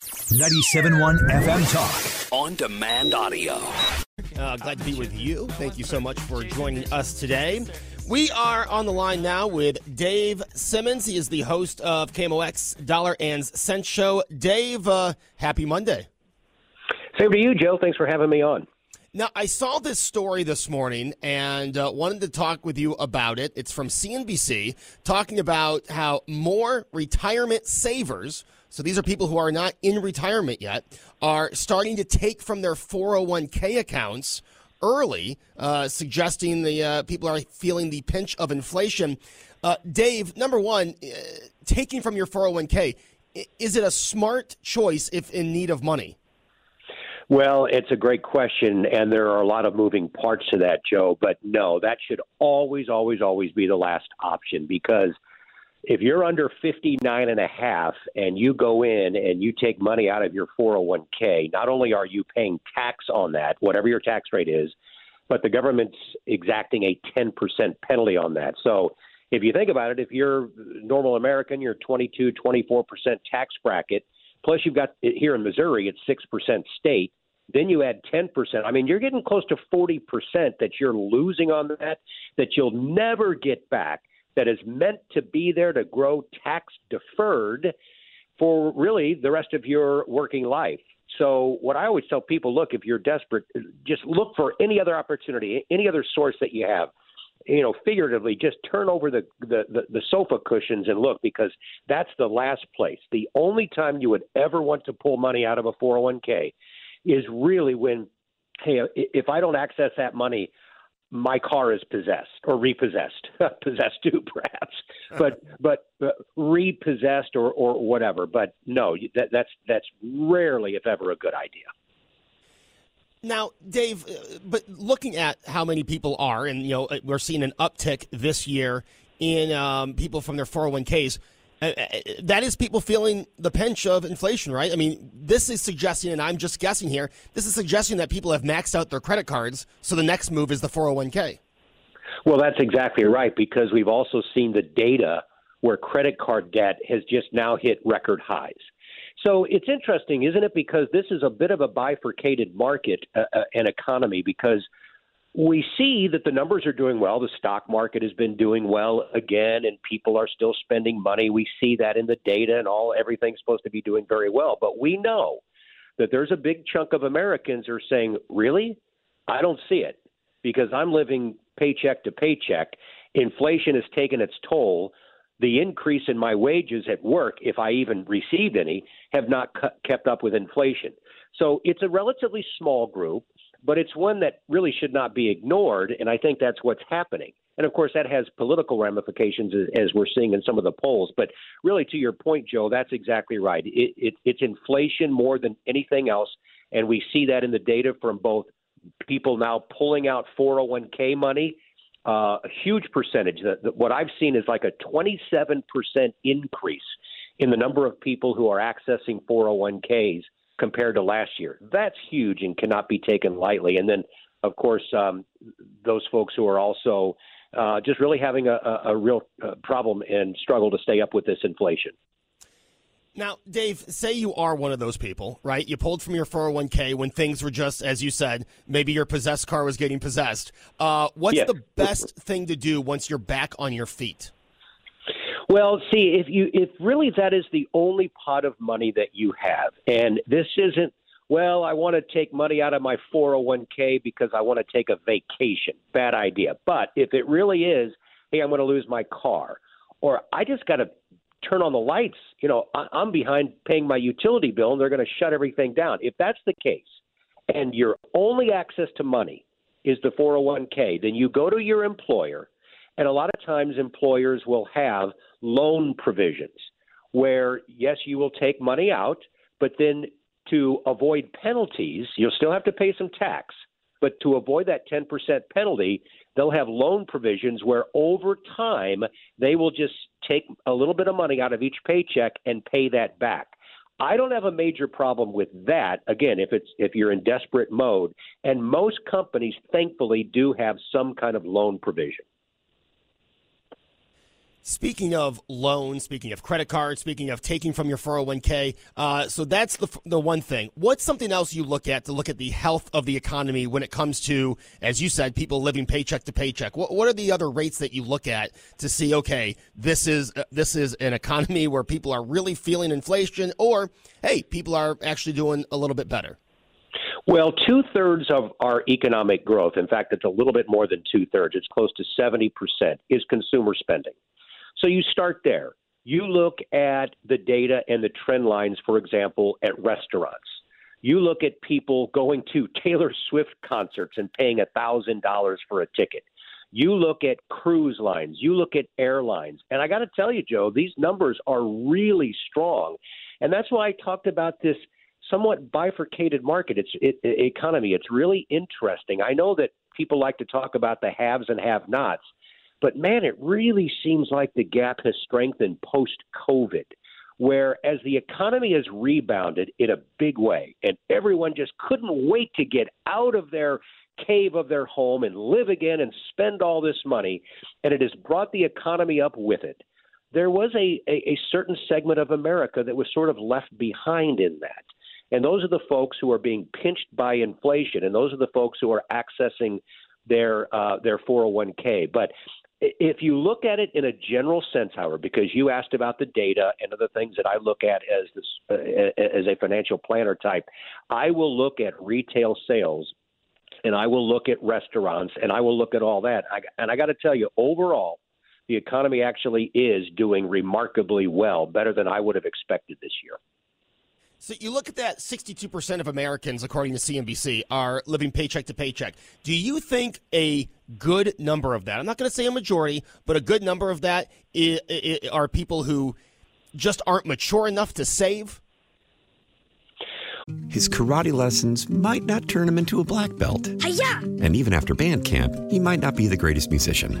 97.1 FM Talk. On demand audio. Uh, glad to be with you. Thank you so much for joining us today. We are on the line now with Dave Simons. He is the host of KMOX Dollar and Sense Show. Dave, uh, happy Monday. Same to you, Joe. Thanks for having me on. Now, I saw this story this morning and uh, wanted to talk with you about it. It's from CNBC talking about how more retirement savers, so these are people who are not in retirement yet, are starting to take from their 401k accounts early, uh, suggesting the uh, people are feeling the pinch of inflation. Uh, Dave, number one, uh, taking from your 401k, is it a smart choice if in need of money? Well, it's a great question, and there are a lot of moving parts to that, Joe. But no, that should always, always, always be the last option because if you're under 59 and a half and you go in and you take money out of your 401k, not only are you paying tax on that, whatever your tax rate is, but the government's exacting a 10% penalty on that. So if you think about it, if you're normal American, you're 22, 24% tax bracket, plus you've got here in Missouri, it's 6% state. Then you add 10%. I mean, you're getting close to 40% that you're losing on that, that you'll never get back, that is meant to be there to grow tax deferred for really the rest of your working life. So, what I always tell people look, if you're desperate, just look for any other opportunity, any other source that you have. You know, figuratively, just turn over the, the, the, the sofa cushions and look because that's the last place. The only time you would ever want to pull money out of a 401k is really when, hey, if I don't access that money, my car is possessed or repossessed, possessed too, perhaps, but but uh, repossessed or or whatever. But no, that, that's that's rarely, if ever, a good idea. Now, Dave, uh, but looking at how many people are, and you know, uh, we're seeing an uptick this year in um, people from their 401ks. Uh, uh, that is people feeling the pinch of inflation, right? I mean, this is suggesting, and I'm just guessing here, this is suggesting that people have maxed out their credit cards, so the next move is the 401k. Well, that's exactly right because we've also seen the data where credit card debt has just now hit record highs. So it's interesting, isn't it? Because this is a bit of a bifurcated market uh, uh, and economy because we see that the numbers are doing well. The stock market has been doing well again, and people are still spending money. We see that in the data, and all everything's supposed to be doing very well. But we know that there's a big chunk of Americans are saying, "Really, I don't see it because I'm living paycheck to paycheck. Inflation has taken its toll." the increase in my wages at work, if I even received any, have not kept up with inflation. So it's a relatively small group, but it's one that really should not be ignored. And I think that's what's happening. And of course, that has political ramifications as, we're seeing in some of the polls. But really, to your point, Joe, that's exactly right. It, it, it's inflation more than anything else. And we see that in the data from both people now pulling out 401k money uh, a huge percentage. The, the, what I've seen is like a 27% increase in the number of people who are accessing 401ks compared to last year. That's huge and cannot be taken lightly. And then, of course, um, those folks who are also uh, just really having a, a, a real uh, problem and struggle to stay up with this inflation. Now, Dave, say you are one of those people, right? You pulled from your 401k when things were just, as you said, maybe your possessed car was getting possessed. Uh, what's Yes. the best thing to do once you're back on your feet? Well, see, if you if really that is the only pot of money that you have, and this isn't well, I want to take money out of my 401k because I want to take a vacation. Bad idea. But if it really is, hey, I'm going to lose my car, or I just got to turn on the lights, you know, I'm behind paying my utility bill and they're going to shut everything down. If that's the case, and your only access to money is the 401k, then you go to your employer, and a lot of times employers will have loan provisions where, yes, you will take money out, but then to avoid penalties, you'll still have to pay some tax. But to avoid that 10% penalty, they'll have loan provisions where over time they will just take a little bit of money out of each paycheck and pay that back. I don't have a major problem with that. Again, if it's if you're in desperate mode, and most companies thankfully do have some kind of loan provision. Speaking of loans, speaking of credit cards, speaking of taking from your 401k, uh, so that's the the one thing. What's something else you look at to look at the health of the economy when it comes to, as you said, people living paycheck to paycheck? What, what are the other rates that you look at to see? Okay, this is uh, this is an economy where people are really feeling inflation, or hey, people are actually doing a little bit better. Well, two thirds of our economic growth, in fact, it's a little bit more than two thirds, it's close to 70%, is consumer spending. So you start there. You look at the data and the trend lines, for example, at restaurants. You look at people going to Taylor Swift concerts and paying $1,000 for a ticket. You look at cruise lines, you look at airlines. And I got to tell you, Joe, these numbers are really strong. And that's why I talked about this somewhat bifurcated market. It's it, economy. It's really interesting. I know that people like to talk about the haves and have-nots, but man, it really seems like the gap has strengthened post COVID, where as the economy has rebounded in a big way, and everyone just couldn't wait to get out of their cave of their home and live again and spend all this money, and it has brought the economy up with it. There was a, a, a certain segment of America that was sort of left behind in that. And those are the folks who are being pinched by inflation, and those are the folks who are accessing their uh, their 401k. But if you look at it in a general sense, however, because you asked about the data and other things that I look at as this uh, as a financial planner type, I will look at retail sales, and I will look at restaurants, and I will look at all that. I, and I got to tell you, overall, the economy actually is doing remarkably well, better than I would have expected this year. So you look at that 62% of Americans, according to CNBC, are living paycheck to paycheck. Do you think a good number of that, I'm not going to say a majority, but a good number of that are people who just aren't mature enough to save? His karate lessons might not turn him into a black belt. Hi-ya! And even after band camp, he might not be the greatest musician.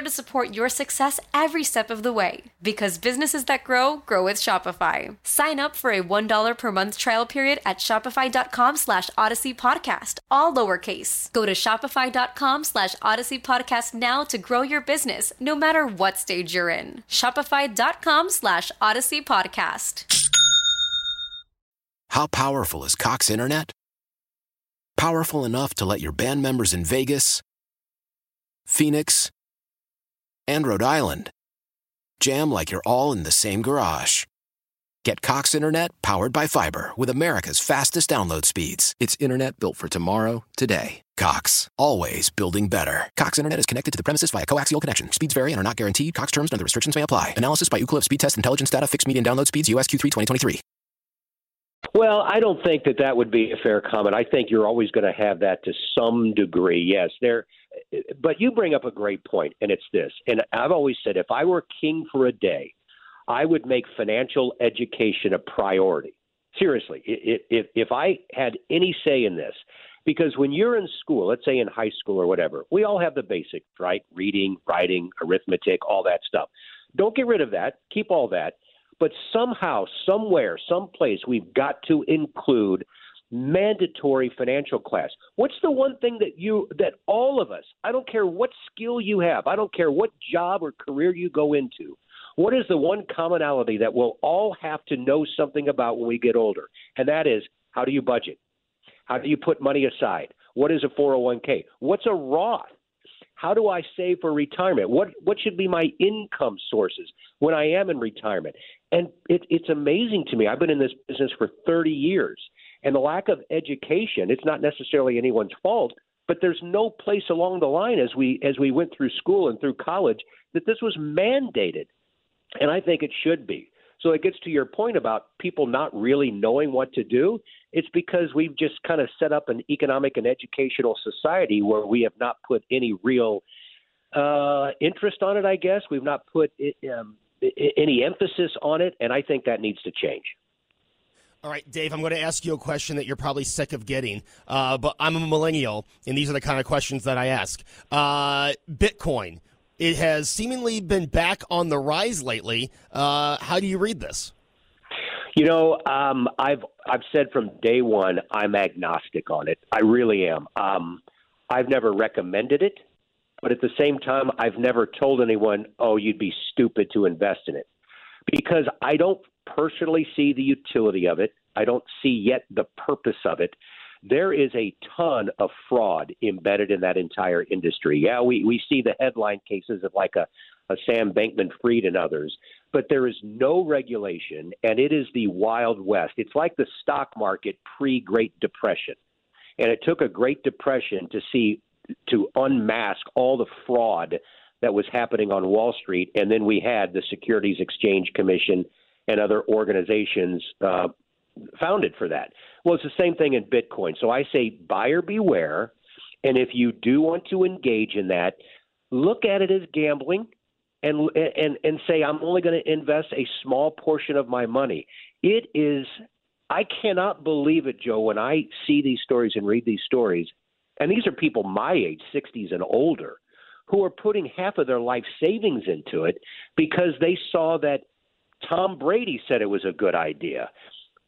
to support your success every step of the way. Because businesses that grow, grow with Shopify. Sign up for a $1 per month trial period at shopify.com slash odyssey podcast podcast, all lowercase. Go to shopify.com slash odyssey podcast now to grow your business no matter what stage you're in. Shopify.com slash odyssey podcast. How powerful is Cox Internet? Powerful enough to let your band members in Vegas, Phoenix, and Rhode Island jam like you're all in the same garage. Get Cox Internet powered by fiber with America's fastest download speeds. It's internet built for tomorrow, today. Cox, always building better. Cox Internet is connected to the premises via coaxial connection. Speeds vary and are not guaranteed. Cox terms and other restrictions may apply. Analysis by Ookla Speed Test Intelligence Data. Fixed median download speeds. US Q3 2023. Well, I don't think that that would be a fair comment. I think you're always going to have that to some degree. Yes, there. But you bring up a great point, and it's this. And I've always said, if I were king for a day, I would make financial education a priority. Seriously, if if I had any say in this, because when you're in school, let's say in high school or whatever, we all have the basics, right? Reading, writing, arithmetic, all that stuff. Don't get rid of that. Keep all that. But somehow, somewhere, someplace, we've got to include mandatory financial class. What's the one thing that you that all of us, I don't care what skill you have, I don't care what job or career you go into, what is the one commonality that we'll all have to know something about when we get older? And that is how do you budget? How do you put money aside? What is a 401k? What's a Roth? How do I save for retirement? What what should be my income sources when I am in retirement? And it, it's amazing to me. I've been in this business for 30 years, and the lack of education. It's not necessarily anyone's fault, but there's no place along the line as we as we went through school and through college that this was mandated, and I think it should be. So it gets to your point about people not really knowing what to do. It's because we've just kind of set up an economic and educational society where we have not put any real uh, interest on it. I guess we've not put it, um, any emphasis on it, and I think that needs to change. All right, Dave, I'm going to ask you a question that you're probably sick of getting, uh, but I'm a millennial, and these are the kind of questions that I ask. Uh, Bitcoin, it has seemingly been back on the rise lately. Uh, how do you read this? You know, um, I've I've said from day one I'm agnostic on it. I really am. Um, I've never recommended it. But at the same time, I've never told anyone, oh, you'd be stupid to invest in it. Because I don't personally see the utility of it. I don't see yet the purpose of it. There is a ton of fraud embedded in that entire industry. Yeah, we, we see the headline cases of like a, a Sam Bankman Fried and others, but there is no regulation, and it is the Wild West. It's like the stock market pre Great Depression. And it took a Great Depression to see to unmask all the fraud that was happening on Wall Street, and then we had the Securities Exchange Commission and other organizations uh, founded for that. Well, it's the same thing in Bitcoin. So I say buyer beware, and if you do want to engage in that, look at it as gambling. And, and and say I'm only going to invest a small portion of my money. It is I cannot believe it, Joe, when I see these stories and read these stories and these are people my age, 60s and older, who are putting half of their life savings into it because they saw that Tom Brady said it was a good idea.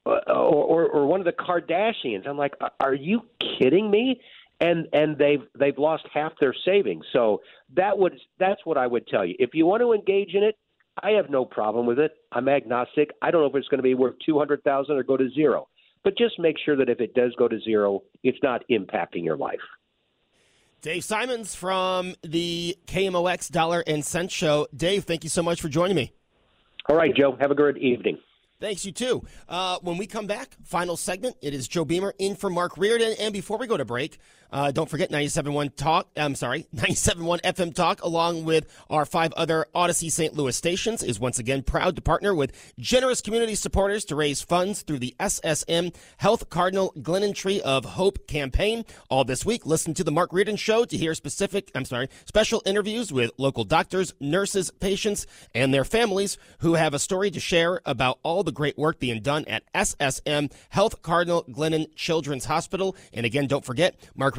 Uh, or, or, or one of the Kardashians. I'm like, are you kidding me? And and they've they've lost half their savings. So that would that's what I would tell you. If you want to engage in it, I have no problem with it. I'm agnostic. I don't know if it's going to be worth two hundred thousand or go to zero but just make sure that if it does go to zero, it's not impacting your life. Dave Simons from the KMOX Dollar and Sense Show. Dave, thank you so much for joining me. All right, Joe. Have a good evening. Thanks, you too. Uh, when we come back, final segment, it is Joe Beamer in for Mark Reardon. And before we go to break, uh, don't forget 97.1 Talk, I'm sorry, 97.1 FM Talk, along with our five other Odyssey St. Louis stations, is once again proud to partner with generous community supporters to raise funds through the SSM Health Cardinal Glennon Tree of Hope campaign. All this week, listen to the Mark Reardon Show to hear specific, I'm sorry, special interviews with local doctors, nurses, patients, and their families who have a story to share about all the great work being done at SSM Health Cardinal Glennon Children's Hospital. And again, don't forget, Mark